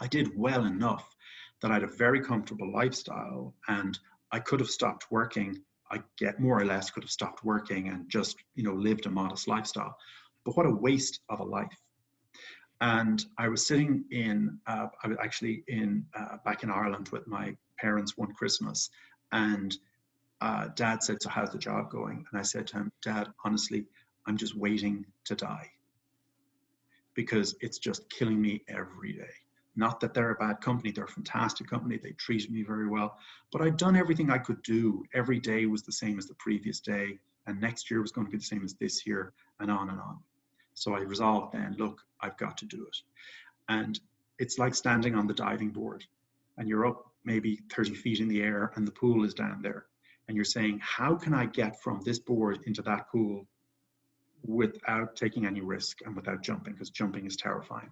I did well enough that I had a very comfortable lifestyle and I could have stopped working. I get more or less could have stopped working and just, you know, lived a modest lifestyle. But what a waste of a life. And I was sitting in, uh, I was actually in uh, back in Ireland with my parents one Christmas, and uh, Dad said, "So how's the job going?" And I said to him, "Dad, honestly, I'm just waiting to die because it's just killing me every day." Not that they're a bad company, they're a fantastic company. They treated me very well. But I'd done everything I could do. Every day was the same as the previous day. And next year was going to be the same as this year, and on and on. So I resolved then, look, I've got to do it. And it's like standing on the diving board and you're up maybe 30 feet in the air and the pool is down there. And you're saying, how can I get from this board into that pool without taking any risk and without jumping? Because jumping is terrifying.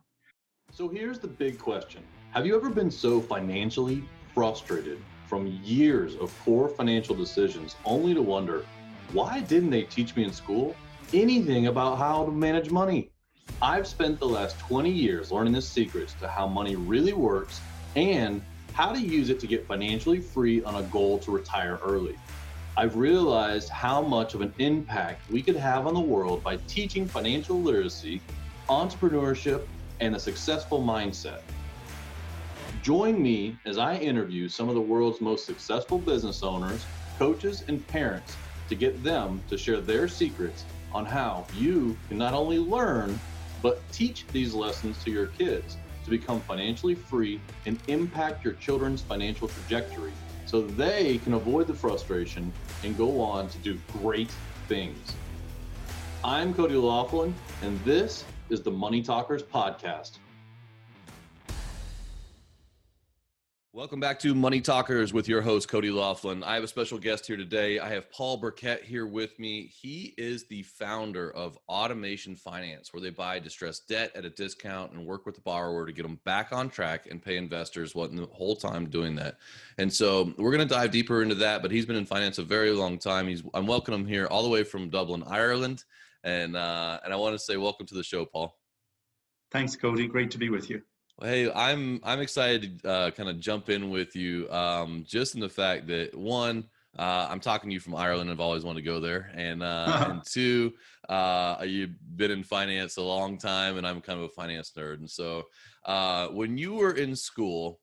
So here's the big question Have you ever been so financially frustrated from years of poor financial decisions only to wonder, why didn't they teach me in school anything about how to manage money? I've spent the last 20 years learning the secrets to how money really works and how to use it to get financially free on a goal to retire early. I've realized how much of an impact we could have on the world by teaching financial literacy, entrepreneurship, and a successful mindset. Join me as I interview some of the world's most successful business owners, coaches, and parents to get them to share their secrets on how you can not only learn, but teach these lessons to your kids to become financially free and impact your children's financial trajectory so they can avoid the frustration and go on to do great things. I'm Cody Laughlin, and this is the Money Talkers Podcast. Welcome back to Money Talkers with your host, Cody Laughlin. I have a special guest here today. I have Paul Burkett here with me. He is the founder of Automation Finance, where they buy distressed debt at a discount and work with the borrower to get them back on track and pay investors what the whole time doing that. And so we're going to dive deeper into that, but he's been in finance a very long time. He's I'm welcoming him here all the way from Dublin, Ireland. And uh, and I want to say welcome to the show, Paul. Thanks, Cody. Great to be with you. Well, hey, I'm I'm excited to uh, kind of jump in with you, um, just in the fact that one, uh, I'm talking to you from Ireland. I've always wanted to go there, and uh, and two, uh, you've been in finance a long time, and I'm kind of a finance nerd. And so, uh, when you were in school,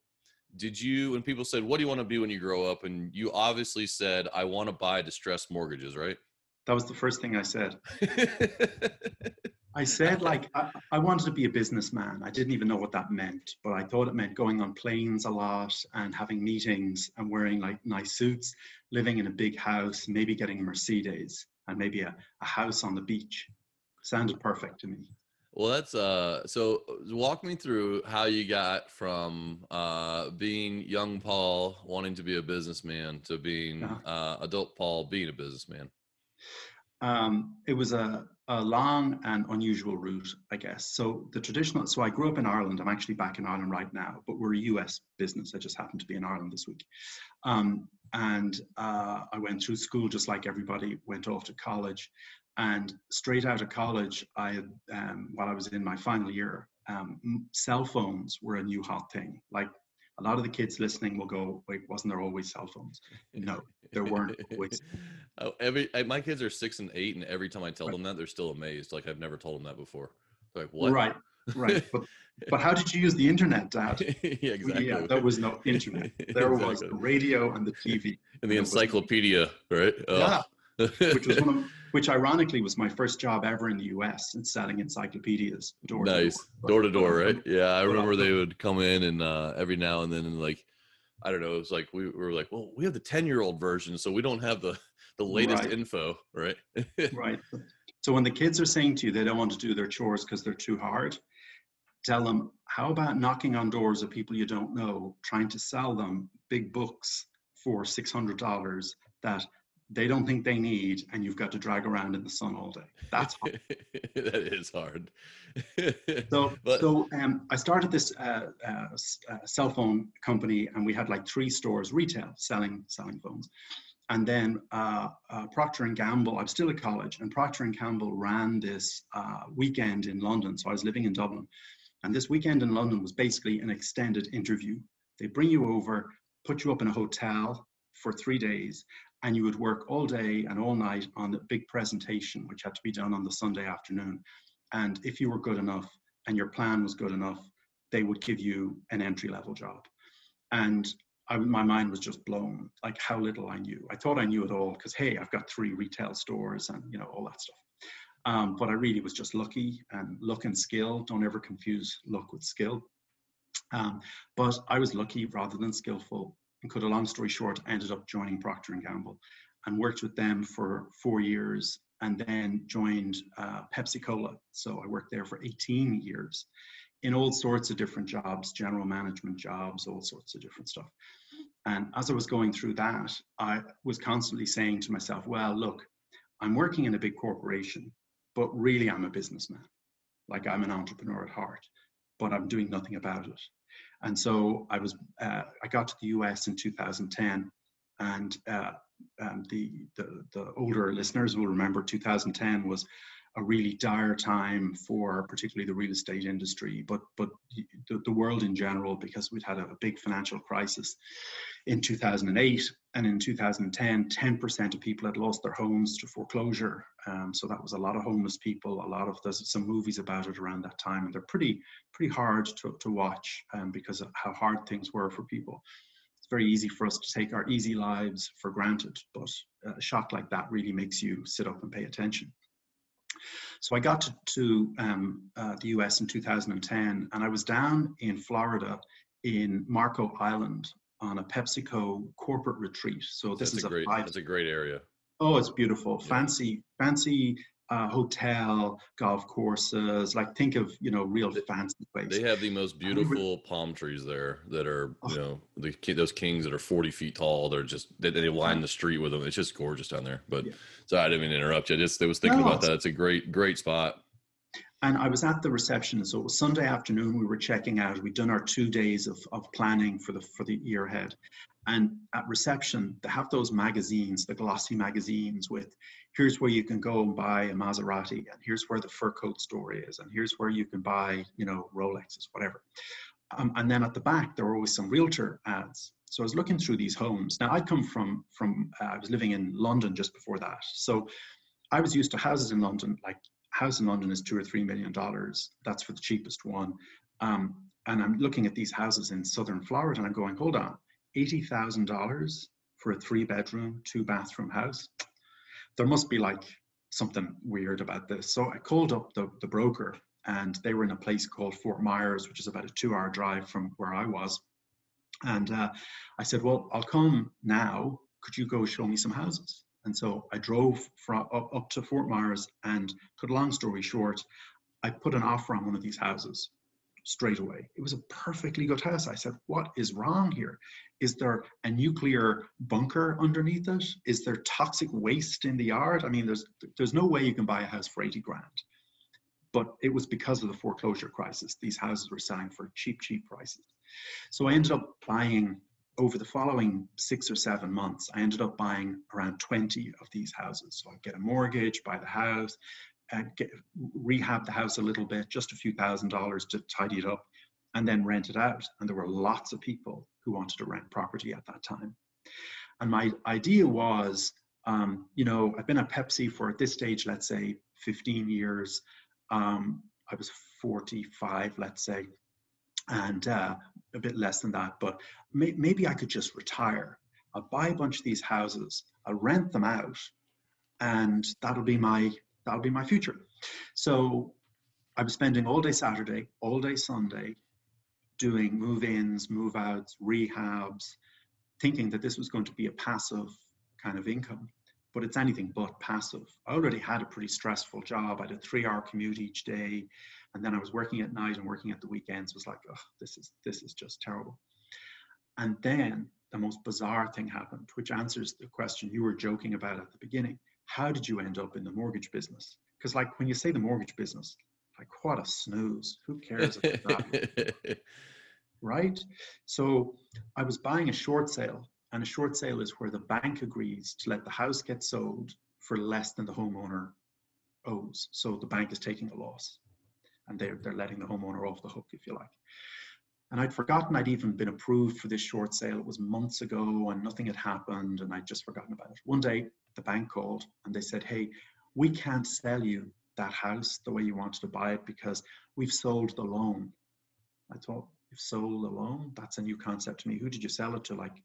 did you when people said, "What do you want to be when you grow up?" and you obviously said, "I want to buy distressed mortgages," right? That was the first thing I said. I said, like, I, I, wanted to be a businessman. I didn't even know what that meant, but I thought it meant going on planes a lot and having meetings and wearing like nice suits, living in a big house, maybe getting a Mercedes and maybe a, a house on the beach. Sounded perfect to me. Well, that's uh. So, walk me through how you got from uh being young Paul wanting to be a businessman to being uh-huh. uh, adult Paul being a businessman. Um, it was a, a long and unusual route, I guess. So the traditional, so I grew up in Ireland. I'm actually back in Ireland right now, but we're a US business. I just happened to be in Ireland this week. Um, and uh, I went through school just like everybody, went off to college. And straight out of college, I um, while I was in my final year, um, cell phones were a new hot thing. Like a lot of the kids listening will go, "Wait, wasn't there always cell phones?" No, there weren't always. oh, every my kids are six and eight, and every time I tell right. them that, they're still amazed. Like I've never told them that before. They're like what? Right, right. But but how did you use the internet, Dad? yeah, exactly. Yeah, there was no internet. There exactly. was the radio and the TV and the encyclopedia, was, right? Oh. Yeah, which was one of which ironically was my first job ever in the US in selling encyclopedias door nice to door. door to door, right? Yeah, I remember they would come in and uh, every now and then and like I don't know, it was like we, we were like, well, we have the 10 year old version, so we don't have the the latest right. info, right? right. So when the kids are saying to you they don't want to do their chores because they're too hard, tell them, how about knocking on doors of people you don't know, trying to sell them big books for $600 that they don't think they need, and you've got to drag around in the sun all day. That's hard. that is hard. so, but, so um, I started this uh, uh, uh, cell phone company, and we had like three stores, retail, selling selling phones. And then uh, uh, Procter and Gamble. I'm still at college, and Procter and Gamble ran this uh, weekend in London. So I was living in Dublin, And this weekend in London was basically an extended interview. They bring you over, put you up in a hotel for three days, and you would work all day and all night on the big presentation, which had to be done on the Sunday afternoon. And if you were good enough and your plan was good enough, they would give you an entry level job. And I, my mind was just blown, like how little I knew. I thought I knew it all because, hey, I've got three retail stores and, you know, all that stuff. Um, but I really was just lucky and luck and skill. Don't ever confuse luck with skill. Um, but I was lucky rather than skillful. And cut a long story short, ended up joining Procter and Gamble and worked with them for four years and then joined uh, Pepsi Cola. So I worked there for 18 years in all sorts of different jobs, general management jobs, all sorts of different stuff. And as I was going through that, I was constantly saying to myself, well, look, I'm working in a big corporation, but really I'm a businessman. Like I'm an entrepreneur at heart, but I'm doing nothing about it. And so I was, uh, I got to the US in 2010, and uh, um, the, the the older listeners will remember 2010 was a really dire time for particularly the real estate industry, but but the, the world in general, because we'd had a, a big financial crisis in 2008 and in 2010, 10% of people had lost their homes to foreclosure. Um, so that was a lot of homeless people. A lot of there's some movies about it around that time, and they're pretty pretty hard to to watch um, because of how hard things were for people it's very easy for us to take our easy lives for granted, but a shock like that really makes you sit up and pay attention. So I got to, to um, uh, the US in 2010, and I was down in Florida in Marco Island on a PepsiCo corporate retreat. So this that's is a, great. five, that's a great area. Oh, it's beautiful. Yeah. Fancy, fancy uh, hotel, golf courses. Like think of you know real fancy place. They have the most beautiful palm trees there that are, Oh. you know, the those kings that are 40 feet tall. They're just, they, they line the street with them. It's just gorgeous down there. But Yeah. so I didn't mean to interrupt you. I just I was thinking No, about that. It's a great, great spot. And I was at the reception, so it was Sunday afternoon. We were checking out. We'd done our two days of, of planning for the for the year ahead. And at reception, they have those magazines, the glossy magazines with here's where you can go and buy a Maserati, and here's where the fur coat store is, and here's where you can buy, you know, Rolexes, whatever. Um, and then at the back, there were always some realtor ads. So I was looking through these homes. Now I come from from uh, I was living in London just before that, so I was used to houses in London. Like house in London is two or three million dollars. That's for the cheapest one. Um, and I'm looking at these houses in southern Florida, and I'm going, hold on, eighty thousand dollars for a three bedroom, two bathroom house. There must be like something weird about this. So I called up the, the broker, and they were in a place called Fort Myers, which is about a two hour drive from where I was. And uh, I said, Well, I'll come now. Could you go show me some houses? And so I drove from, up, up to Fort Myers, and cut a long story short, I put an offer on one of these houses straight away. It was a perfectly good house. I said, What is wrong here? Is there a nuclear bunker underneath it? Is there toxic waste in the yard? I mean, there's there's no way you can buy a house for 80 grand. But it was because of the foreclosure crisis. These houses were selling for cheap, cheap prices. So I ended up buying over the following six or seven months, I ended up buying around 20 of these houses. So I'd get a mortgage, buy the house, uh, get, rehab the house a little bit, just a few thousand dollars to tidy it up, and then rent it out. And there were lots of people who wanted to rent property at that time. And my idea was, um, you know, I've been at Pepsi for at this stage, let's say 15 years. Um, I was 45, let's say, and uh, a bit less than that. But may, maybe I could just retire. I'll buy a bunch of these houses, I'll rent them out, and that'll be my that'll be my future. So I was spending all day Saturday, all day Sunday, doing move-ins, move-outs, rehabs, thinking that this was going to be a passive kind of income. But it's anything but passive. I already had a pretty stressful job. I had a three-hour commute each day, and then I was working at night and working at the weekends. Was like, oh, this is this is just terrible. And then the most bizarre thing happened, which answers the question you were joking about at the beginning. How did you end up in the mortgage business? Because like when you say the mortgage business, like what a snooze. Who cares about that? right? So I was buying a short sale, and a short sale is where the bank agrees to let the house get sold for less than the homeowner owes. So the bank is taking a loss. and they're, they're letting the homeowner off the hook, if you like. And I'd forgotten I'd even been approved for this short sale. It was months ago and nothing had happened, and I'd just forgotten about it. One day, the bank called and they said, Hey, we can't sell you that house the way you wanted to buy it because we've sold the loan. I thought, You've sold the loan? That's a new concept to me. Who did you sell it to? Like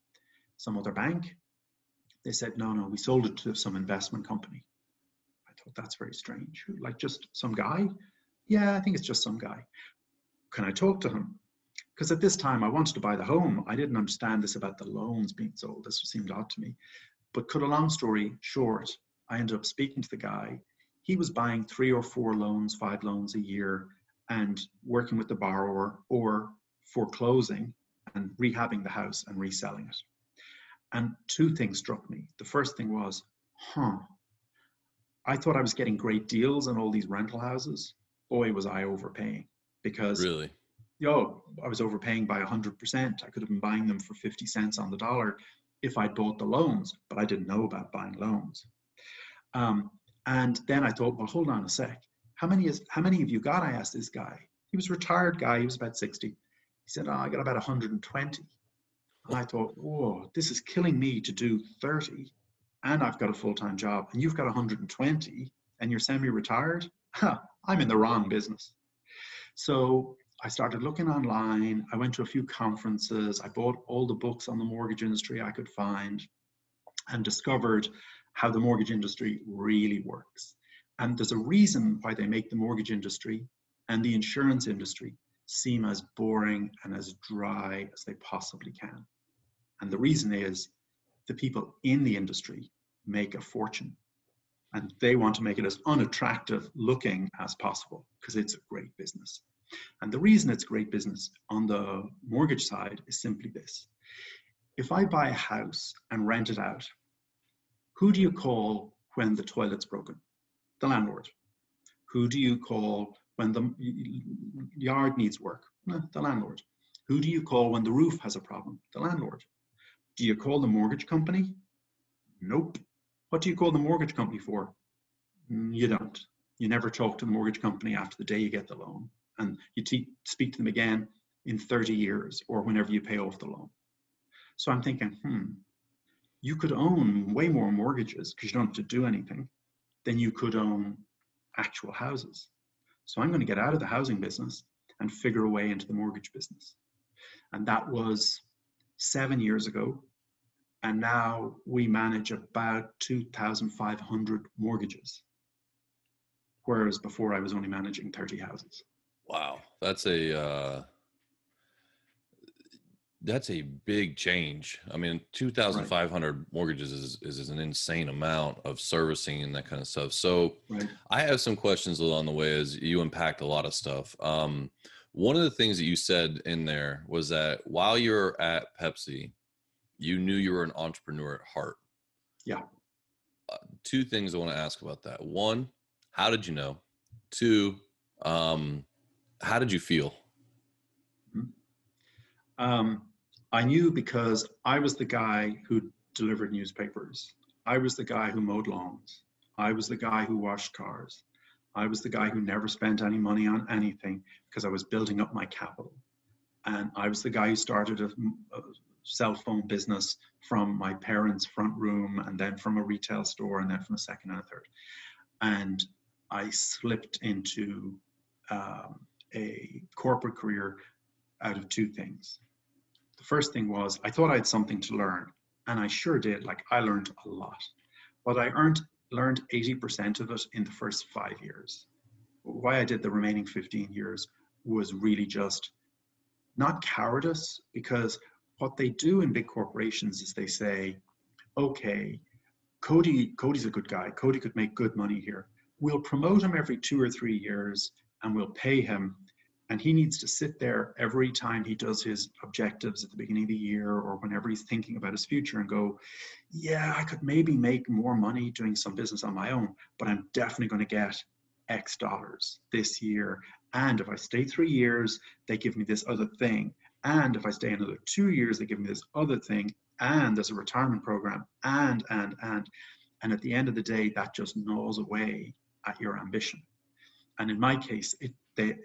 some other bank? They said, No, no, we sold it to some investment company. I thought, That's very strange. Like just some guy? Yeah, I think it's just some guy. Can I talk to him? Because at this time I wanted to buy the home. I didn't understand this about the loans being sold. This seemed odd to me. But cut a long story short, I ended up speaking to the guy. He was buying three or four loans, five loans a year, and working with the borrower or foreclosing and rehabbing the house and reselling it. And two things struck me. The first thing was, huh, I thought I was getting great deals on all these rental houses. Boy, was I overpaying because really yo, I was overpaying by 100%. I could have been buying them for 50 cents on the dollar if I'd bought the loans, but I didn't know about buying loans. Um, and then I thought, well, hold on a sec. How many is how many of you got? I asked this guy. He was a retired guy. He was about 60. He said, oh, I got about 120. And I thought, whoa, this is killing me to do 30, and I've got a full-time job, and you've got 120, and you're semi-retired. Huh, I'm in the wrong business. So I started looking online. I went to a few conferences. I bought all the books on the mortgage industry I could find and discovered how the mortgage industry really works. And there's a reason why they make the mortgage industry and the insurance industry seem as boring and as dry as they possibly can. And the reason is the people in the industry make a fortune and they want to make it as unattractive looking as possible because it's a great business. And the reason it's great business on the mortgage side is simply this. If I buy a house and rent it out, who do you call when the toilet's broken? The landlord. Who do you call when the yard needs work? The landlord. Who do you call when the roof has a problem? The landlord. Do you call the mortgage company? Nope. What do you call the mortgage company for? Mm, you don't. You never talk to the mortgage company after the day you get the loan and you te- speak to them again in 30 years or whenever you pay off the loan. So I'm thinking, hmm, you could own way more mortgages because you don't have to do anything than you could own actual houses. So I'm going to get out of the housing business and figure a way into the mortgage business. And that was seven years ago. And now we manage about 2,500 mortgages. Whereas before I was only managing 30 houses. Wow, that's a uh, that's a big change. I mean, two thousand five hundred right. mortgages is, is an insane amount of servicing and that kind of stuff. So, right. I have some questions along the way as you impact a lot of stuff. Um, one of the things that you said in there was that while you're at Pepsi, you knew you were an entrepreneur at heart. Yeah. Uh, two things I want to ask about that. One, how did you know? Two, um, how did you feel? Hmm. Um, I knew because I was the guy who delivered newspapers. I was the guy who mowed lawns. I was the guy who washed cars. I was the guy who never spent any money on anything because I was building up my capital. And I was the guy who started a, a cell phone business from my parents' front room and then from a retail store and then from a second and a third. And I slipped into um, a corporate career out of two things. The first thing was I thought I had something to learn, and I sure did. Like I learned a lot, but I earned learned 80% of it in the first five years. Why I did the remaining 15 years was really just not cowardice, because what they do in big corporations is they say, okay, Cody, Cody's a good guy. Cody could make good money here. We'll promote him every two or three years and we'll pay him. And he needs to sit there every time he does his objectives at the beginning of the year or whenever he's thinking about his future and go, yeah, I could maybe make more money doing some business on my own, but I'm definitely going to get X dollars this year. And if I stay three years, they give me this other thing. And if I stay another two years, they give me this other thing. And there's a retirement program. And, and, and. And at the end of the day, that just gnaws away at your ambition. And in my case, it, they,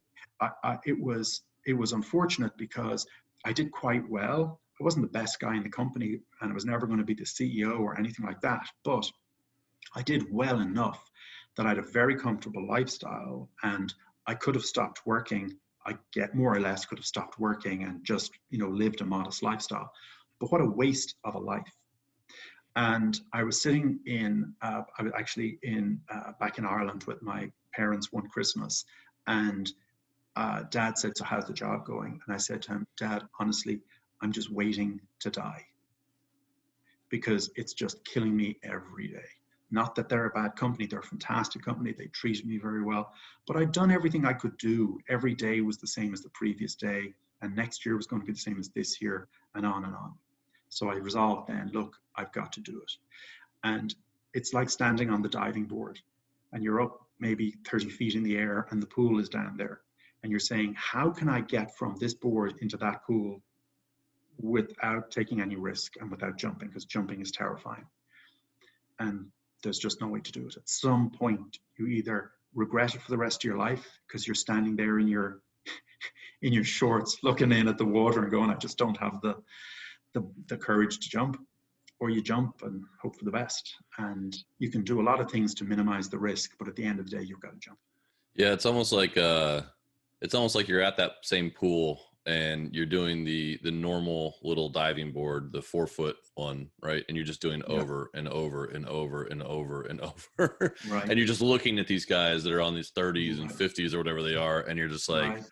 I, I, it was it was unfortunate because I did quite well. I wasn't the best guy in the company, and I was never going to be the CEO or anything like that. But I did well enough that I had a very comfortable lifestyle, and I could have stopped working. I get more or less could have stopped working and just you know lived a modest lifestyle. But what a waste of a life! And I was sitting in, uh, I was actually in uh, back in Ireland with my parents one Christmas, and uh, Dad said, "So how's the job going?" And I said to him, "Dad, honestly, I'm just waiting to die because it's just killing me every day." Not that they're a bad company, they're a fantastic company. They treated me very well. But I'd done everything I could do. Every day was the same as the previous day. And next year was going to be the same as this year, and on and on. So I resolved then, look, I've got to do it. And it's like standing on the diving board and you're up maybe 30 feet in the air and the pool is down there. And you're saying, how can I get from this board into that pool without taking any risk and without jumping? Because jumping is terrifying. And there's just no way to do it. At some point, you either regret it for the rest of your life because you're standing there in your in your shorts looking in at the water and going, I just don't have the the, the courage to jump or you jump and hope for the best and you can do a lot of things to minimize the risk but at the end of the day you've got to jump yeah it's almost like uh it's almost like you're at that same pool and you're doing the the normal little diving board the four foot one right and you're just doing over yeah. and over and over and over and over right. and you're just looking at these guys that are on these 30s right. and 50s or whatever they are and you're just like right.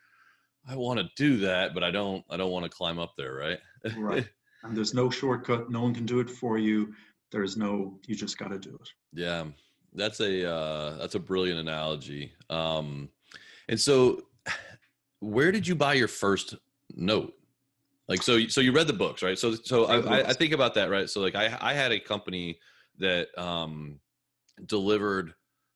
i want to do that but i don't i don't want to climb up there right right and there's no shortcut. No one can do it for you. There's no you just got to do it. Yeah. That's a uh that's a brilliant analogy. Um and so where did you buy your first note? Like so so you read the books right? So so I, I think about that right? So like i i had a company that um delivered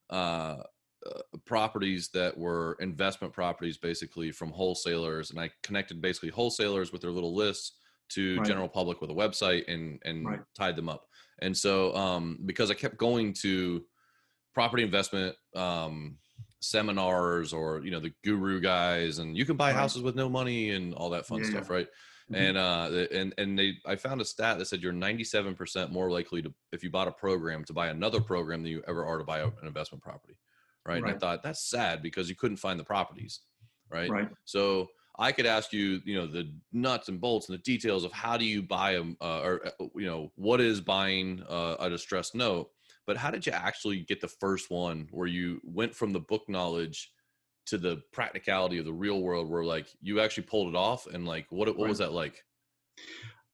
uh, uh properties that were investment properties basically from wholesalers and i connected basically wholesalers with their little lists to right. general public with a website and and right. tied them up. And so um, because I kept going to property investment um, seminars or you know the guru guys and you can buy right. houses with no money and all that fun yeah, stuff, yeah. right? Mm-hmm. And uh, and and they I found a stat that said you're 97% more likely to if you bought a program to buy another program than you ever are to buy an investment property. Right. And I thought that's sad because you couldn't find the properties. Right. Right. So I could ask you, you know, the nuts and bolts and the details of how do you buy a, uh, or uh, you know, what is buying uh, a distressed note. But how did you actually get the first one where you went from the book knowledge to the practicality of the real world, where like you actually pulled it off, and like what what right. was that like?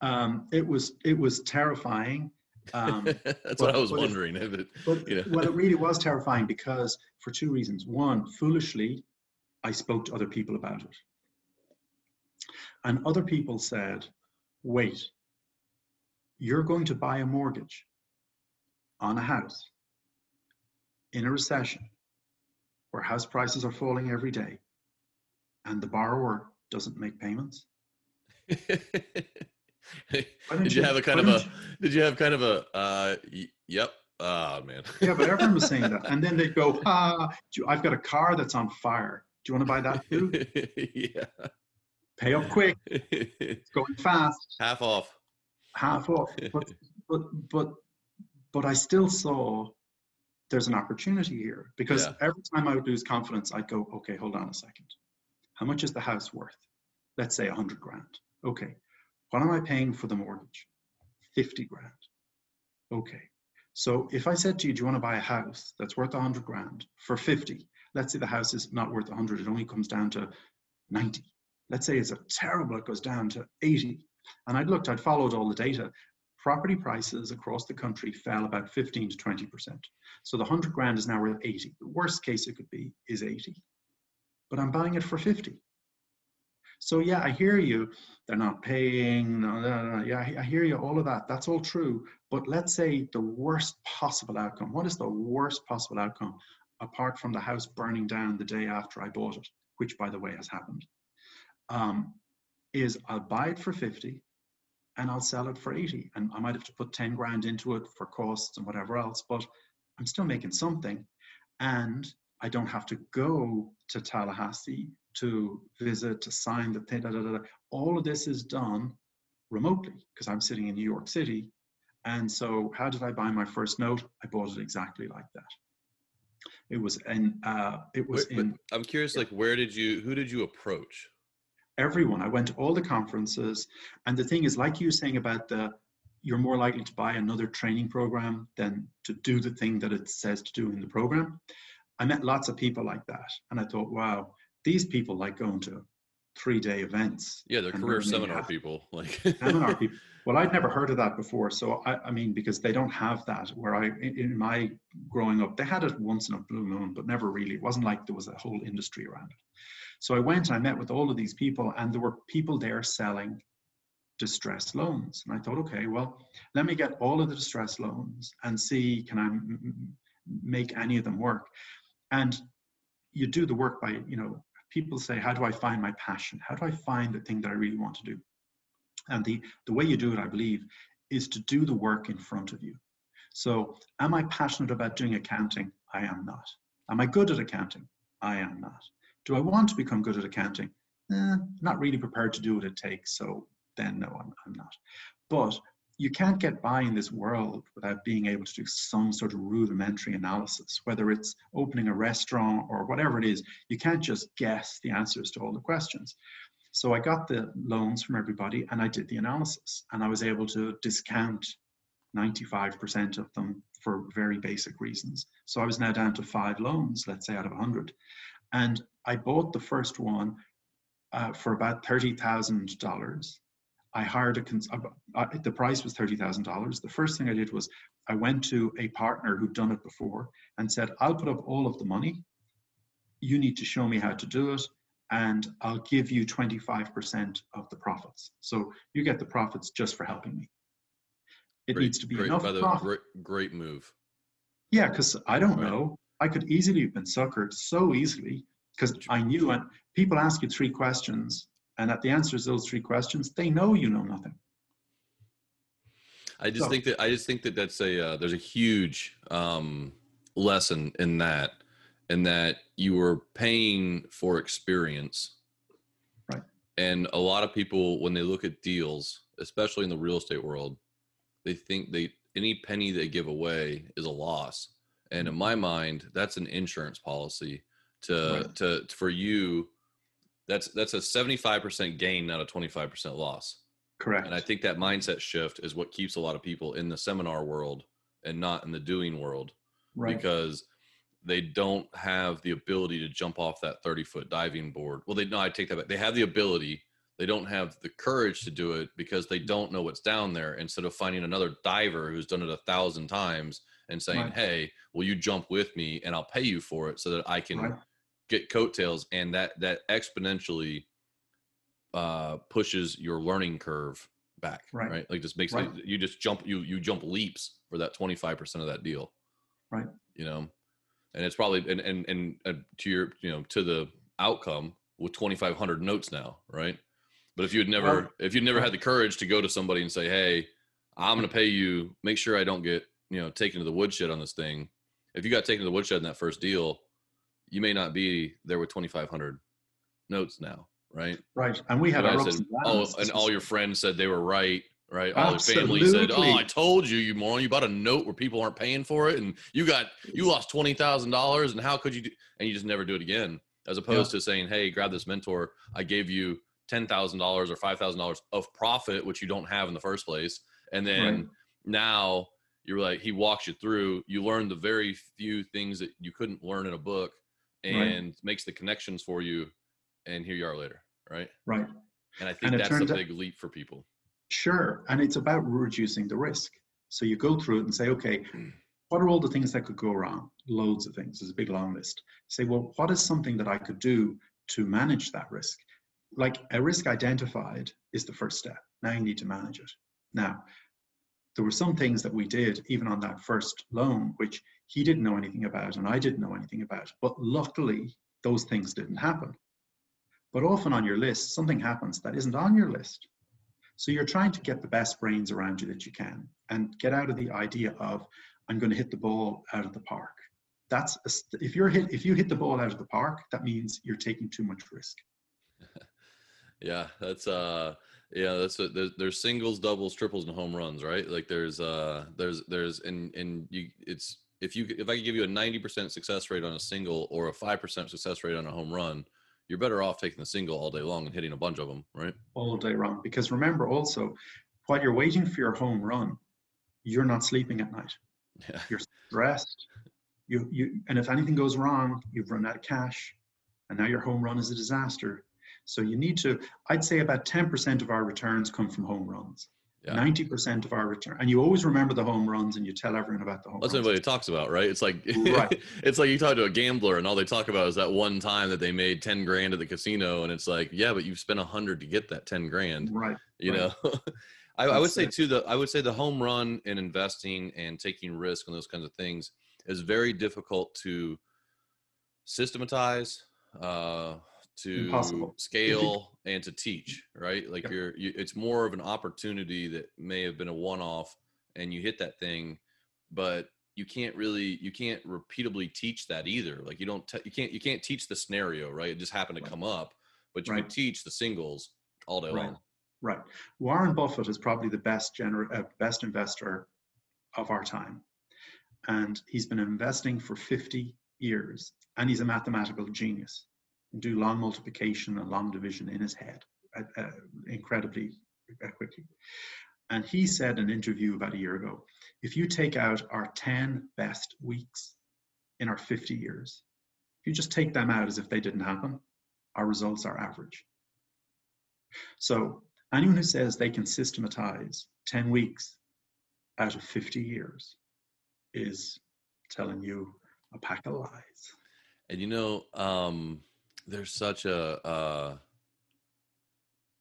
Um, it was it was terrifying. Um, That's but, what I was wondering. It, it, but, you know. well, it really was terrifying because for two reasons. One, foolishly, I spoke to other people about it. And other people said, wait, you're going to buy a mortgage on a house in a recession where house prices are falling every day and the borrower doesn't make payments? did you, you, have a kind of a, did you have kind of a, uh, y- yep. Oh man. yeah, but everyone was saying that. And then they'd go, ah, I've got a car that's on fire. Do you want to buy that too? yeah pay up quick. it's going fast. Half off. Half off. But but but but I still saw there's an opportunity here because yeah. every time I would lose confidence, I'd go, okay, hold on a second. How much is the house worth? Let's say a hundred grand. Okay. What am I paying for the mortgage? 50 grand. Okay. So if I said to you, do you want to buy a house that's worth a hundred grand for 50? Let's say the house is not worth a hundred. It only comes down to 90 let's say it's a terrible, it goes down to 80. And I'd looked, I'd followed all the data. Property prices across the country fell about 15 to 20%. So the 100 grand is now worth 80. The worst case it could be is 80. But I'm buying it for 50. So yeah, I hear you. They're not paying. No, no, no. Yeah, I hear you. All of that. That's all true. But let's say the worst possible outcome. What is the worst possible outcome apart from the house burning down the day after I bought it, which by the way has happened? Um, is I'll buy it for 50 and I'll sell it for 80. And I might have to put 10 grand into it for costs and whatever else, but I'm still making something. And I don't have to go to Tallahassee to visit, to sign the thing. Da, da, da, All of this is done remotely because I'm sitting in New York City. And so, how did I buy my first note? I bought it exactly like that. It was in. Uh, it was Wait, in. I'm curious, like, where did you? Who did you approach? Everyone. I went to all the conferences, and the thing is, like you were saying about the, you're more likely to buy another training program than to do the thing that it says to do in the program. I met lots of people like that, and I thought, wow, these people like going to three day events. Yeah, they're career seminar people. Like seminar people. Well, I'd never heard of that before. So I, I mean, because they don't have that where I in my growing up, they had it once in a blue moon, but never really. It wasn't like there was a whole industry around it. So I went and I met with all of these people, and there were people there selling distress loans. And I thought, okay, well, let me get all of the distress loans and see can I m- make any of them work. And you do the work by, you know, people say, how do I find my passion? How do I find the thing that I really want to do? And the, the way you do it, I believe, is to do the work in front of you. So, am I passionate about doing accounting? I am not. Am I good at accounting? I am not. Do I want to become good at accounting? Eh, not really prepared to do what it takes. So, then no, I'm, I'm not. But you can't get by in this world without being able to do some sort of rudimentary analysis, whether it's opening a restaurant or whatever it is. You can't just guess the answers to all the questions. So I got the loans from everybody and I did the analysis and I was able to discount 95% of them for very basic reasons. So I was now down to five loans, let's say out of 100. And I bought the first one uh, for about $30,000 I hired a, cons- uh, uh, the price was $30,000. The first thing I did was I went to a partner who'd done it before and said, I'll put up all of the money. You need to show me how to do it, and I'll give you 25% of the profits. So you get the profits just for helping me. It great, needs to be great, enough. By the profit. Great, great move. Yeah, because I don't right. know. I could easily have been suckered so easily because I knew. And people ask you three questions and at the answers to those three questions, they know you know nothing. I just so. think that I just think that that's a uh, there's a huge um, lesson in that, in that you are paying for experience, right? And a lot of people, when they look at deals, especially in the real estate world, they think they any penny they give away is a loss. And in my mind, that's an insurance policy to right. to for you that's that's a 75% gain not a 25% loss. Correct. And i think that mindset shift is what keeps a lot of people in the seminar world and not in the doing world right. because they don't have the ability to jump off that 30 foot diving board. Well they no i take that back. They have the ability. They don't have the courage to do it because they don't know what's down there. Instead of finding another diver who's done it a thousand times and saying right. hey will you jump with me and i'll pay you for it so that i can right. get coattails? And that that exponentially uh pushes your learning curve back right, right? like just makes right. it you just jump you you jump leaps for that 25% of that deal. Right. You know? And it's probably and and and uh, to your you know to the outcome with 2500 notes now right? But if you had never if you'd never had the courage to go to somebody and say hey i'm going to pay you. Make sure i don't get you know taken to the woodshed on this thing if you got taken to the woodshed in that first deal you may not be there with 2,500 notes now, right? Right. And we had our said, oh, and all your friends said they were right, right? All Absolutely. your family said, "Oh, I told you, you moron! You bought a note where people aren't paying for it, and you got you lost twenty thousand dollars, and how could you?" Do? And you just never do it again. As opposed yeah. to saying, "Hey, grab this mentor. I gave you ten thousand dollars or five thousand dollars of profit, which you don't have in the first place, and then right. now." You're like he walks you through. You learn the very few things that you couldn't learn in a book, and right. makes the connections for you and here you are later right? Right. And i think and that's a big out, leap for people. Sure and it's about reducing the risk. So you go through it and say okay what are all the things that could go wrong? Loads of things there's a big long list. Say well what is something that i could do to manage that risk? Like a risk identified is the first step. Now you need to manage it. Now there were some things that we did even on that first loan which he didn't know anything about and I didn't know anything about. But luckily, those things didn't happen. But often on your list, something happens that isn't on your list. So you're trying to get the best brains around you that you can and get out of the idea of, I'm going to hit the ball out of the park. that's a, if you're hit if you hit the ball out of the park, that means you're taking too much risk. yeah, that's uh yeah, that's a, there's, there's singles, doubles, triples, and home runs, right? Like there's uh there's there's and and you it's if you if I could give you a 90% success rate on a single or a 5% success rate on a home run, you're better off taking the single all day long and hitting a bunch of them, right? All day long. Because remember also, while you're waiting for your home run, you're not sleeping at night. Yeah. You're stressed. You you and if anything goes wrong, you've run out of cash, and now your home run is a disaster. So you need to, I'd say about 10% of our returns come from home runs. Yeah. 90% of our return. And you always remember the home runs and you tell everyone about the home That's runs. what everybody talks about, right? It's like right. it's like you talk to a gambler and all they talk about is that one time that they made 10 grand at the casino and it's like, yeah, but you've spent a hundred to get that 10 grand. Right. You right. know? I, I, would say too the I would say the home run in investing and taking risk and those kinds of things is very difficult to systematize. Uh, to Impossible. scale and to teach right like yep. you're you, it's more of an opportunity that may have been a one-off and you hit that thing but you can't really you can't repeatably teach that either like you don't you can't you can't teach the scenario right it just happened to right. come up but you right. can teach the singles all day right. long right warren buffett is probably the best gener- uh, best investor of our time and he's been investing for 50 years and he's a mathematical genius do long multiplication and long division in his head uh, uh, incredibly uh, quickly. And he said in an interview about a year ago if you take out our 10 best weeks in our 50 years, if you just take them out as if they didn't happen, our results are average. So anyone who says they can systematize 10 weeks out of 50 years is telling you a pack of lies. And you know, um, there's such a uh,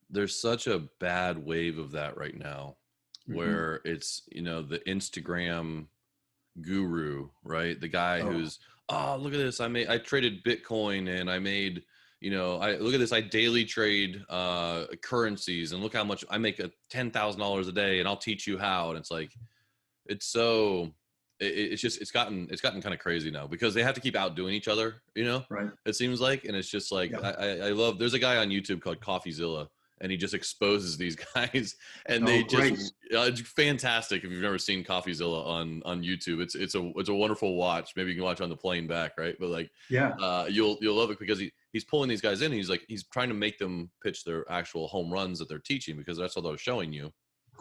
there's such a bad wave of that right now mm-hmm. where it's you know the instagram guru right the guy oh. who's oh look at this i made i traded bitcoin and i made you know i look at this i daily trade uh currencies and look how much i make a $10000 a day and i'll teach you how and it's like it's so it, it's just it's gotten it's gotten kind of crazy now because they have to keep outdoing each other you know right. it seems like and it's just like yeah. I, I love there's a guy on youtube called coffeezilla and he just exposes these guys and oh, they just uh, it's fantastic if you've never seen coffeezilla on on youtube. It's it's a it's a wonderful watch. Maybe you can watch on the plane back right? But like yeah. uh, you'll you'll love it because he he's pulling these guys in he's like he's trying to make them pitch their actual home runs that they're teaching because that's all they're showing you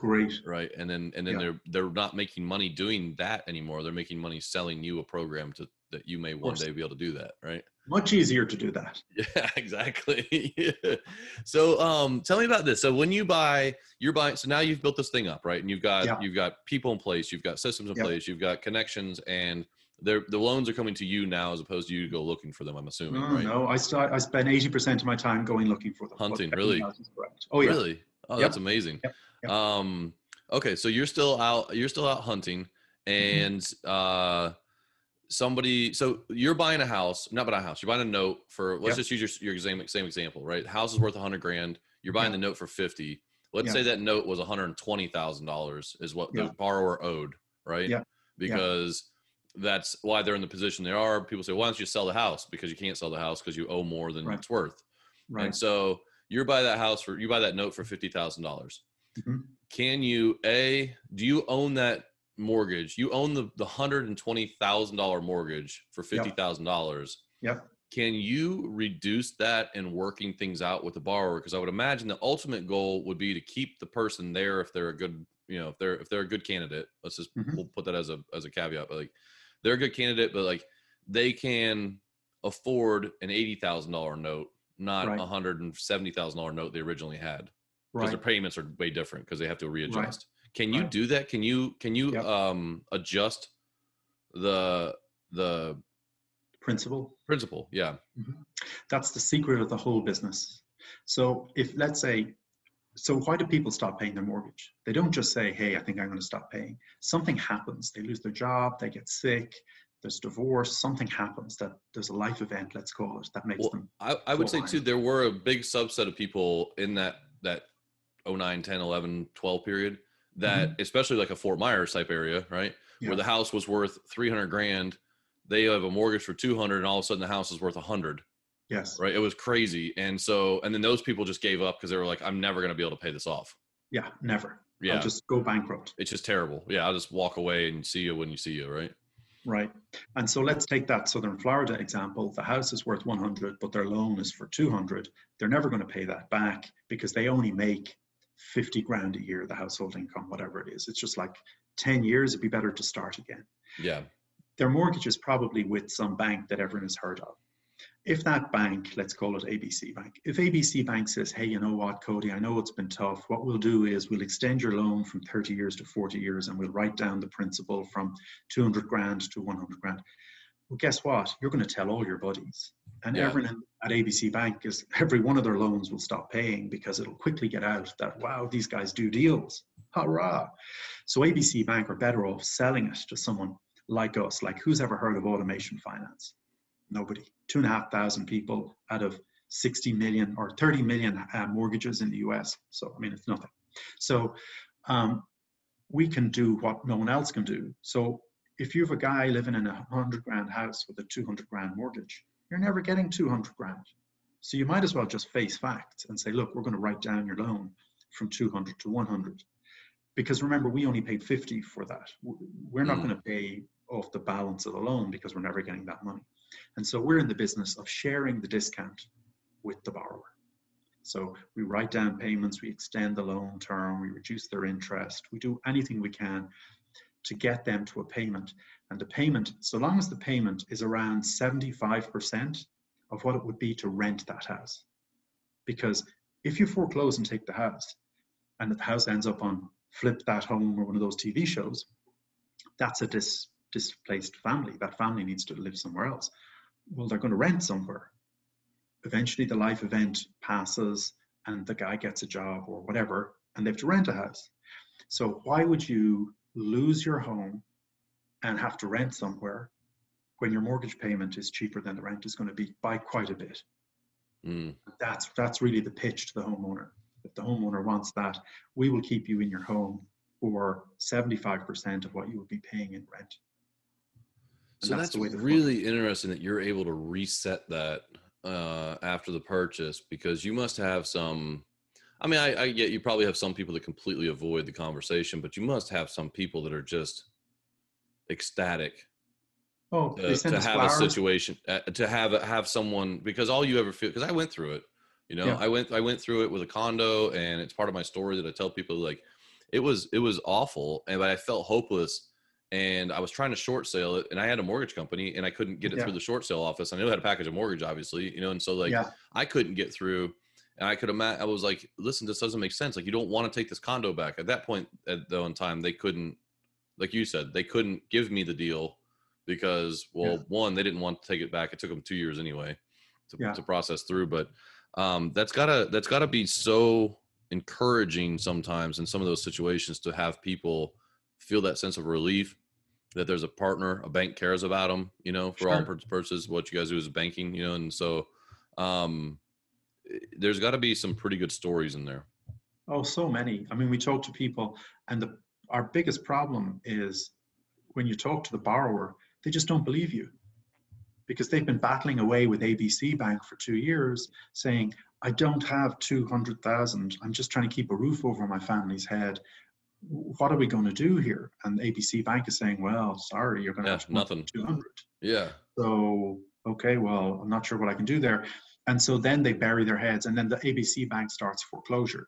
Great. Right. And then and then yeah. they're they're not making money doing that anymore. They're making money selling you a program to that you may one day be able to do that, right? Much easier to do that. Yeah, exactly. So um tell me about this. So when you buy, you're buying so now you've built this thing up, right? And you've got yeah. you've got people in place, you've got systems in yeah. place, you've got connections and the loans are coming to you now as opposed to you to go looking for them. I'm assuming. No, right? no. I start. I spend eighty percent of my time going looking for them. Hunting, really? Oh yeah. Really? Oh, yep. that's amazing. Yep. Yep. Um, okay, so you're still out. You're still out hunting, mm-hmm. and uh, somebody. So you're buying a house, not buying a house. You're buying a note for. Let's just use your your same same example, right? house is worth a hundred grand. You're buying the note for fifty. Let's say that note was one hundred twenty thousand dollars, is what the borrower owed, right? Yeah. Because that's why they're in the position they are. People say, why don't you sell the house? Because you can't sell the house because you owe more than right. it's worth. Right. And so you buy that house for you buy that note for fifty thousand dollars. Mm-hmm. Can you a do you own that mortgage? You own the the hundred and twenty thousand dollar mortgage for fifty thousand dollars. Yep. Can you reduce that and working things out with the borrower? Because I would imagine the ultimate goal would be to keep the person there if they're a good, you know, if they're if they're a good candidate. Let's just mm-hmm. we'll put that as a as a caveat. But like they're a good candidate, but like they can afford an eighty thousand dollar note not a right. hundred and seventy thousand dollar note they originally had because right. their payments are way different because they have to readjust. Right. Can you do that? Can you can you yep. um adjust the the principal? Principal, Yeah, mm-hmm. that's the secret of the whole business. So if let's say so why do people stop paying their mortgage they don't just say hey i think i'm going to stop paying something happens they lose their job they get sick there's divorce, something happens that there's a life event, let's call it, that makes well, them. I, I would say too, there were a big subset of people in that that 09, 10, 11, 12 period that, mm-hmm. especially like a Fort Myers type area, right, yeah. where the house was worth 300 grand, they have a mortgage for 200 and all of a sudden the house is worth 100 yes. Right? It was crazy. And so and then those people just gave up because they were like i'm never going to be able to pay this off. Yeah never. Yeah. I'll just go bankrupt. It's just terrible. Yeah i'll just walk away and see you when you see you right? Right. And so let's take that southern florida example. The house is worth 100 but their loan is for 200 they're never going to pay that back because they only make 50 grand a year the household income whatever it is it's just like 10 years it'd be better to start again yeah their mortgage is probably with some bank that everyone has heard of. If that bank, let's call it ABC Bank, if ABC Bank says, hey, you know what, Cody, I know it's been tough. What we'll do is we'll extend your loan from 30 years to 40 years and we'll write down the principal from 200 grand to 100 grand. Well, guess what? You're going to tell all your buddies. And yeah. everyone at ABC Bank is every one of their loans will stop paying because it'll quickly get out that, wow, these guys do deals. Hurrah. So ABC Bank are better off selling it to someone like us. Like, who's ever heard of automation finance? Nobody. Two and a half thousand people out of 60 million or 30 million uh, mortgages in the US. So, I mean, it's nothing. So, um, we can do what no one else can do. So, if you have a guy living in a 100 grand house with a 200 grand mortgage, you're never getting 200 grand. So, you might as well just face facts and say, look, we're going to write down your loan from 200 to 100 because remember we only paid 50 for that we're not mm. going to pay off the balance of the loan because we're never getting that money. And so we're in the business of sharing the discount with the borrower. So we write down payments, we extend the loan term, we reduce their interest, we do anything we can to get them to a payment. And the payment, so long as the payment is around 75% of what it would be to rent that house. Because if you foreclose and take the house, and the house ends up on Flip That Home or one of those TV shows, that's a dis displaced family. That family needs to live somewhere else. Well, they're going to rent somewhere. Eventually, the life event passes and the guy gets a job or whatever, and they have to rent a house. So, why would you lose your home and have to rent somewhere when your mortgage payment is cheaper than the rent is going to be by quite a bit? Mm. That's that's really the pitch to the homeowner. If the homeowner wants that, we will keep you in your home for 75% of what you would be paying in rent. So that's, that's really interesting that you're able to reset that uh, after the purchase because you must have some. I mean, I, I, get you probably have some people that completely avoid the conversation, but you must have some people that are just ecstatic. Oh, to, to have flowers. a situation uh, to have have someone because all you ever feel because I went through it. You know, yeah. I went I went through it with a condo, and it's part of my story that I tell people like it was it was awful, and but I felt hopeless and I was trying to short sale it, and I had a mortgage company, and I couldn't get it yeah. through the short sale office. I knew I had a package of mortgage, obviously, you know, and so like yeah. I couldn't get through. And I could imagine, I was like, listen, this doesn't make sense. Like, you don't want to take this condo back. At that point, at the one time, they couldn't, like you said, they couldn't give me the deal because, well, yeah. one, they didn't want to take it back. It took them two years anyway to, to process through. But um, that's gotta that's gotta be so encouraging sometimes in some of those situations to have people feel that sense of relief that there's a partner, a bank cares about them, you know, for sure. all purposes. What you guys do is banking, you know, and so um, there's got to be some pretty good stories in there. Oh, so many. I mean, we talk to people, and the our biggest problem is when you talk to the borrower, they just don't believe you because they've been battling away with ABC Bank for two years, saying, "I don't have two hundred thousand. I'm just trying to keep a roof over my family's head what are we going to do here? And ABC Bank is saying, well, sorry, you're going to yeah, have nothing. 200. Yeah. So, okay, well, I'm not sure what I can do there. And so then they bury their heads, and then the ABC Bank starts foreclosure.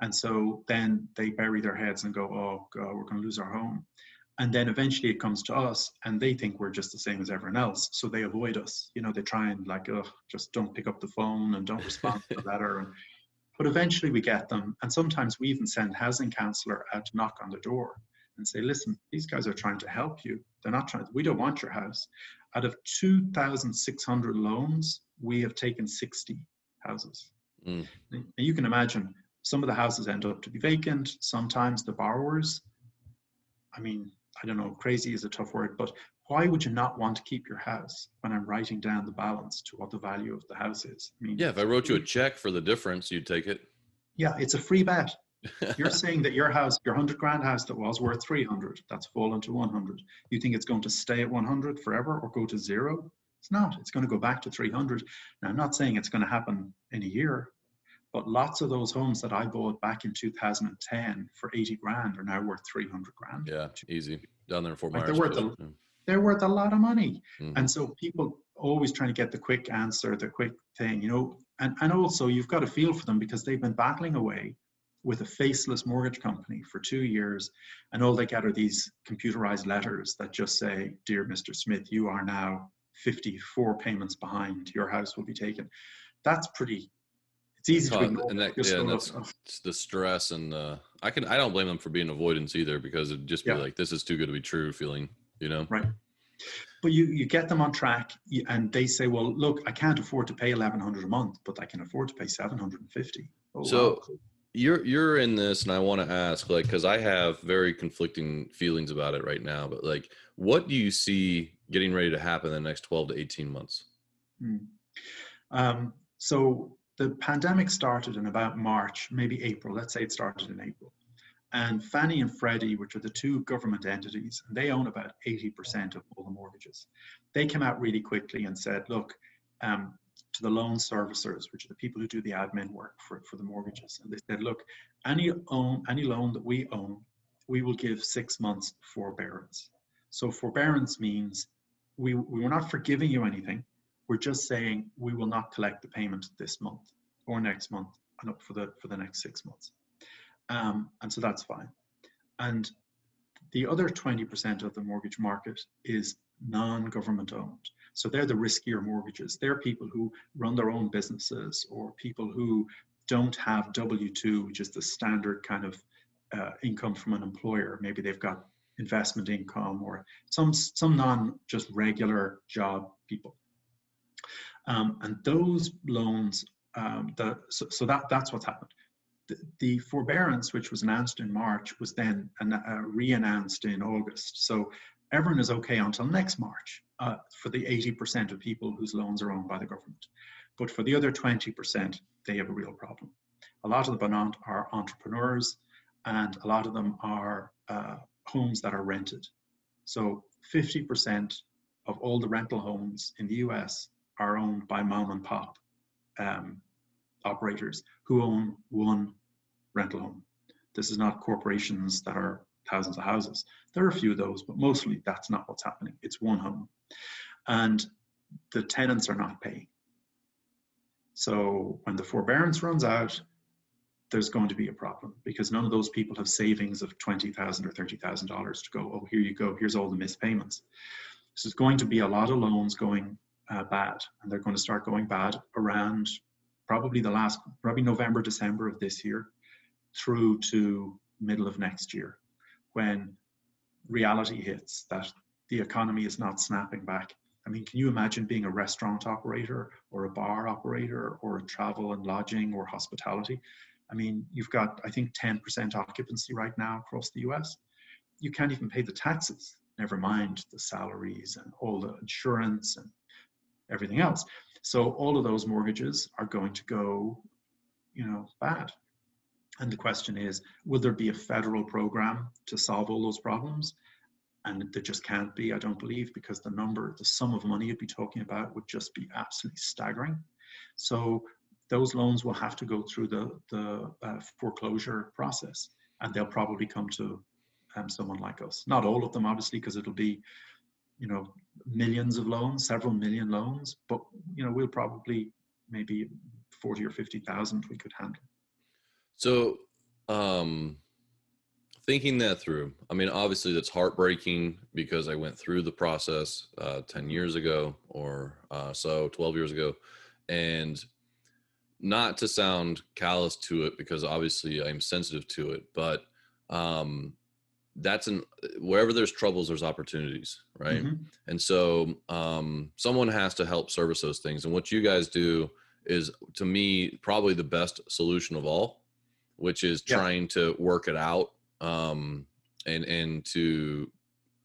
And so then they bury their heads and go, oh, God, we're going to lose our home. And then eventually it comes to us, and they think we're just the same as everyone else. So they avoid us. You know, they try and, like, oh, just don't pick up the phone and don't respond to the letter. And but eventually we get them. And sometimes we even send housing counselor out to knock on the door and say, listen, these guys are trying to help you. They're not trying, we don't want your house. Out of 2,600 loans, we have taken 60 houses. Mm. And you can imagine some of the houses end up to be vacant. Sometimes the borrowers, I mean, I don't know, crazy is a tough word, but why would you not want to keep your house when I'm writing down the balance to what the value of the house is? I mean, yeah, if I wrote you a check for the difference, you'd take it. Yeah, it's a free bet. You're saying that your house, your 100 grand house that was worth 300, that's fallen to 100. You think it's going to stay at 100 forever or go to zero? It's not. It's going to go back to 300. Now, I'm not saying it's going to happen in a year, but lots of those homes that I bought back in 2010 for 80 grand are now worth 300 grand. Yeah, easy. Down there in Fort Like Myers. they're worth a, yeah. they're worth a lot of money. Mhm. And so people always trying to get the quick answer, the quick thing, you know, and, and also you've got to feel for them because they've been battling away with a faceless mortgage company for two years. And all they get are these computerized letters that just say, Dear Mr. Smith, you are now 54 payments behind. Your house will be taken. That's pretty, it's easy to ignore. and that, yeah, and that's "Oh, it's the stress and uh, I can I don't blame them for being avoidance either because it'd just be Yeah. like this is too good to be true feeling, you know. Right. But you, you get them on track and they say, well, look, I can't afford to pay 1100 a month, but I can afford to pay 750. Oh, So- wow. You're you're in this, and I want to ask, like, because I have very conflicting feelings about it right now. But like, what do you see getting ready to happen in the next twelve to eighteen months? Hmm. Um, so the pandemic started in about March, maybe April. Let's say it started in April. And Fannie and Freddie, which are the two government entities, and they own about 80% of all the mortgages. They came out really quickly and said, look, um, to the loan servicers, which are the people who do the admin work for, for the mortgages. And they said, look, any own any loan that we own, we will give six months forbearance. So forbearance means we, we were not forgiving you anything. We're just saying we will not collect the payment this month or next month and up for the for the next six months. Um, and so that's fine. And the other 20% of the mortgage market is non-government owned. So they're the riskier mortgages. They're people who run their own businesses or people who don't have W2, which is the standard kind of uh, income from an employer. Maybe they've got investment income or some some non just regular job people. Um, and those loans, um, the, so, so that that's what's happened. The, forbearance, which was announced in March, was then uh, re-announced in August. So everyone is okay until next March uh, for the 80% of people whose loans are owned by the government. But for the other 20%, they have a real problem. A lot of them are entrepreneurs, and a lot of them are uh, homes that are rented. So 50% of all the rental homes in the US are owned by mom and pop um, operators who own one rental home. This is not corporations that are thousands of houses. There are a few of those, but mostly that's not what's happening. It's one home. And the tenants are not paying. So when the forbearance runs out, there's going to be a problem because none of those people have savings of twenty thousand or thirty thousand dollars to go. Oh, here you go. Here's all the missed payments. So there's going to be a lot of loans going uh, bad, and they're going to start going bad around probably the last, probably November, December of this year, through to middle of next year, when reality hits that the economy is not snapping back. I mean, can you imagine being a restaurant operator or a bar operator or a travel and lodging or hospitality? I mean, you've got, I think, 10% occupancy right now across the US. You can't even pay the taxes, never mind the salaries and all the insurance and everything else. So all of those mortgages are going to go, you know, bad. And the question is, will there be a federal program to solve all those problems? And there just can't be, I don't believe, because the number, the sum of money you'd be talking about would just be absolutely staggering. So those loans will have to go through the, the uh, foreclosure process and they'll probably come to um, someone like us. Not all of them, obviously, because it'll be, you know, millions of loans, several million loans, but, you know, we'll probably maybe 40 or 50,000 we could handle. So, um, thinking that through, I mean, obviously that's heartbreaking because I went through the process uh, 10 years ago or uh, so, 12 years ago. And not to sound callous to it because obviously I'm sensitive to it, but um, that's an wherever there's troubles, there's opportunities, right? Mhm. And so um, someone has to help service those things. And what you guys do is, to me, probably the best solution of all, which is Yeah. trying to work it out um, and and to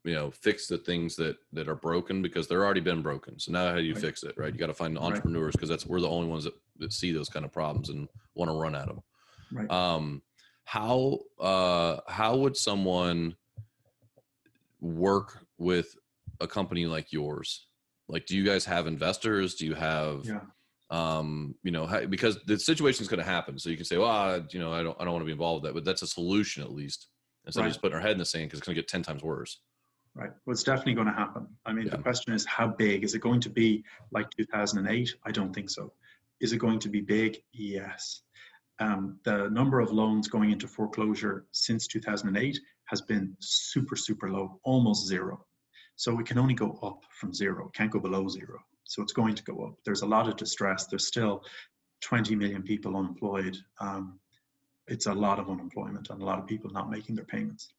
you know fix the things that that are broken because they're already been broken. So now how do you Right. fix it, right? You got to find entrepreneurs because that's we're the only ones that, that see those kind of problems and want to run at them. Right. Um, how uh how would someone work with a company like yours like do you guys have investors do you have yeah. Um you know how, because the situation is going to happen. So you can say well I, you know i don't i don't want to be involved with that but that's a solution at least instead right. of just putting our head in the sand because it's going to get 10 times worse. Right. Well it's definitely going to happen. I mean yeah. the question is how big? Is it going to be like 2008 i don't think so. Is it going to be big? Yes. Um, the number of loans going into foreclosure since 2008 has been super super low almost zero so it can only go up from zero, it can't go below zero. So it's going to go up. There's a lot of distress. There's still 20 million people unemployed. Um, it's a lot of unemployment and a lot of people not making their payments.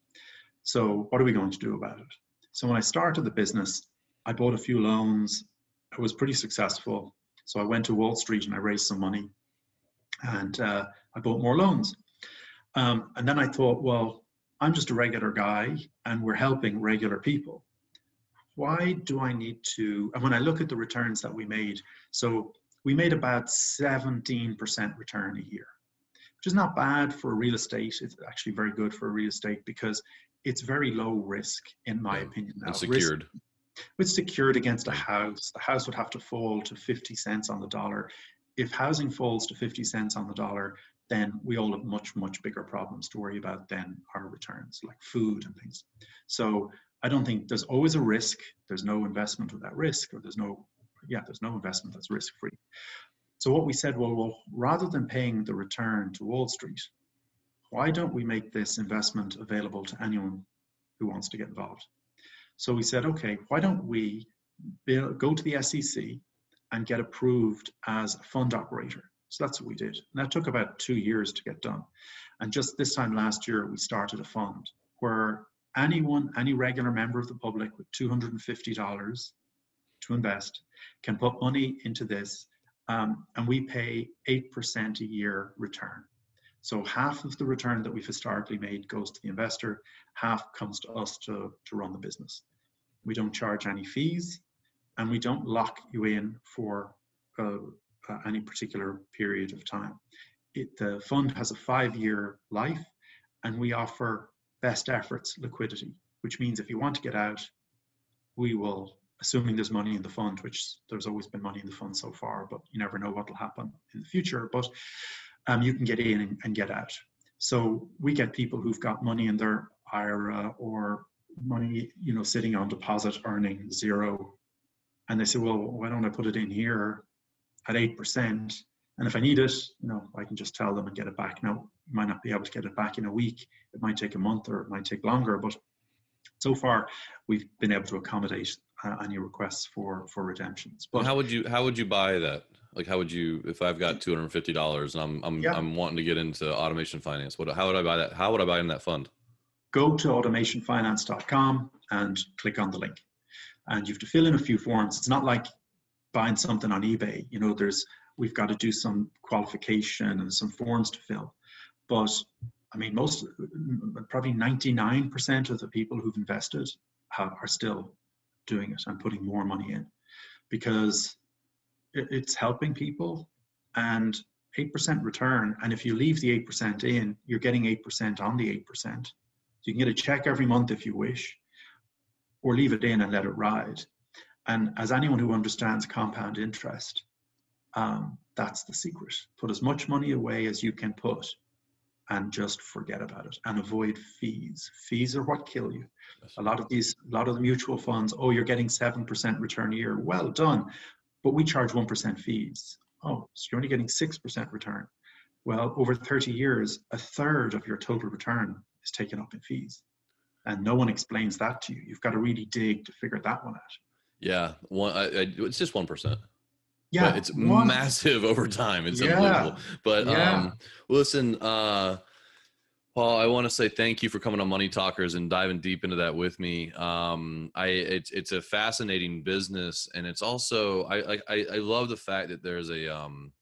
So what are we going to do about it? So when I started the business, I bought a few loans. I was pretty successful. So I went to Wall Street and I raised some money and uh, I bought more loans. Um, and then I thought, well, I'm just a regular guy and we're helping regular people why do I need to? And when I look at the returns that we made, so we made about 17% return a year, which is not bad for real estate. It's actually very good for real estate because it's very low risk, in my yeah, opinion. Now, it's secured. Risk, it's secured against a house. The house would have to fall to 50 cents on the dollar. If housing falls to 50 cents on the dollar, then we all have much, much bigger problems to worry about than our returns, like food and things. So I don't think there's always a risk. There's no investment without risk, or there's no, yeah, there's no investment that's risk free. So what we said, well, well, rather than paying the return to Wall Street, why don't we make this investment available to anyone who wants to get involved? So we said, okay, why don't we build, go to the SEC and get approved as a fund operator? So that's what we did. And that took about two years to get done. And just this time last year, we started a fund where anyone, any regular member of the public with $250 to invest can put money into this um, and we pay 8% a year return. So half of the return that we've historically made goes to the investor, half comes to us to, to run the business. We don't charge any fees and we don't lock you in for uh, uh, any particular period of time. It, the fund has a five year life and we offer best efforts liquidity, which means if you want to get out, we will, assuming there's money in the fund, which there's always been money in the fund so far, but you never know what will happen in the future, but um, you can get in and, and get out. So we get people who've got money in their IRA or money, you know, sitting on deposit earning zero. And they say, well, why don't I put it in here at 8%? And if I need it, you know, I can just tell them and get it back. Now, you might not be able to get it back in a week. It might take a month or it might take longer, but so far we've been able to accommodate uh, any requests for for redemptions. But how would you how would you buy that? Like how would you if I've got two hundred and fifty dollars and I'm I'm yeah. I'm wanting to get into automation finance? What how would I buy that? How would I buy in that fund? Go to automationfinance.com and click on the link. And you have to fill in a few forms. It's not like buying something on eBay. You know, there's we've got to do some qualification and some forms to fill. But I mean, most, probably 99% of the people who've invested have, are still doing it and putting more money in because it, it's helping people and 8% return. And if you leave the 8% in, you're getting 8% on the 8%. So you can get a check every month if you wish, or leave it in and let it ride. And as anyone who understands compound interest, um, that's the secret. Put as much money away as you can put and just forget about it and avoid fees. Fees are what kill you. A lot of these, a lot of the mutual funds, oh, you're getting 7% return a year. Well done. But we charge 1% fees. Oh, so you're only getting 6% return. Well, over 30 years, a third of your total return is taken up in fees. And no one explains that to you. You've got to really dig to figure that one out. Yeah, one. I, I, it's just one percent. Yeah, but it's one. massive over time. It's yeah. unbelievable. But yeah. um, listen, uh, Paul, I want to say thank you for coming on Money Talkers and diving deep into that with me. Um, I it's it's a fascinating business, and it's also I I, I love the fact that there's a um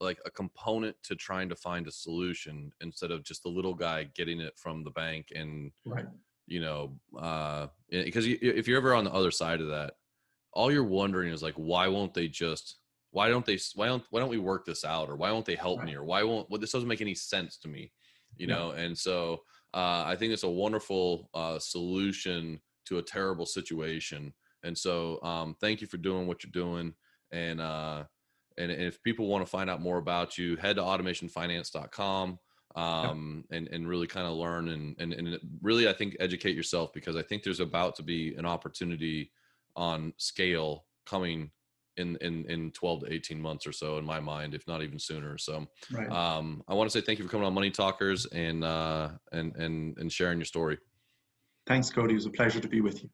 like a component to trying to find a solution instead of just the little guy getting it from the bank and right. you know uh because if you're ever on the other side of that all you're wondering is like why won't they just why don't they why don't why don't we work this out or why won't they help right. me or why won't well this doesn't make any sense to me you know? And so uh, i think it's a wonderful uh, solution to a terrible situation. And so um, thank you for doing what you're doing. And uh, and if people want to find out more about you head to automationfinance.com um, and and really kind of learn and, and and really I think educate yourself because I think there's about to be an opportunity on scale coming in in in 12 to 18 months or so in my mind if not even sooner so right. um i want to say thank you for coming on money talkers and uh and and and sharing your story. Thanks cody. It was a pleasure to be with you.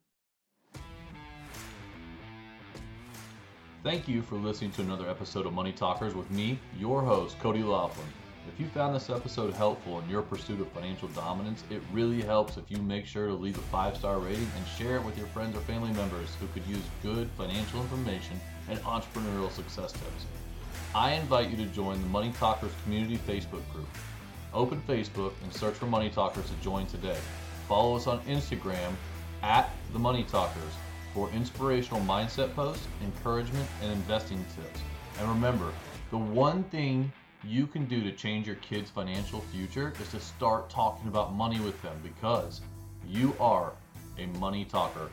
Thank you for listening to another episode of money talkers with me your host cody laughlin. If you found this episode helpful in your pursuit of financial dominance, it really helps if you make sure to leave a five star rating and share it with your friends or family members who could use good financial information and entrepreneurial success tips. I invite you to join the Money Talkers community Facebook group. Open Facebook and search for Money Talkers to join today. Follow us on Instagram at The Money Talkers for inspirational mindset posts, encouragement, and investing tips. And remember, the one thing you can do to change your kids' financial future is to start talking about money with them because you are a money talker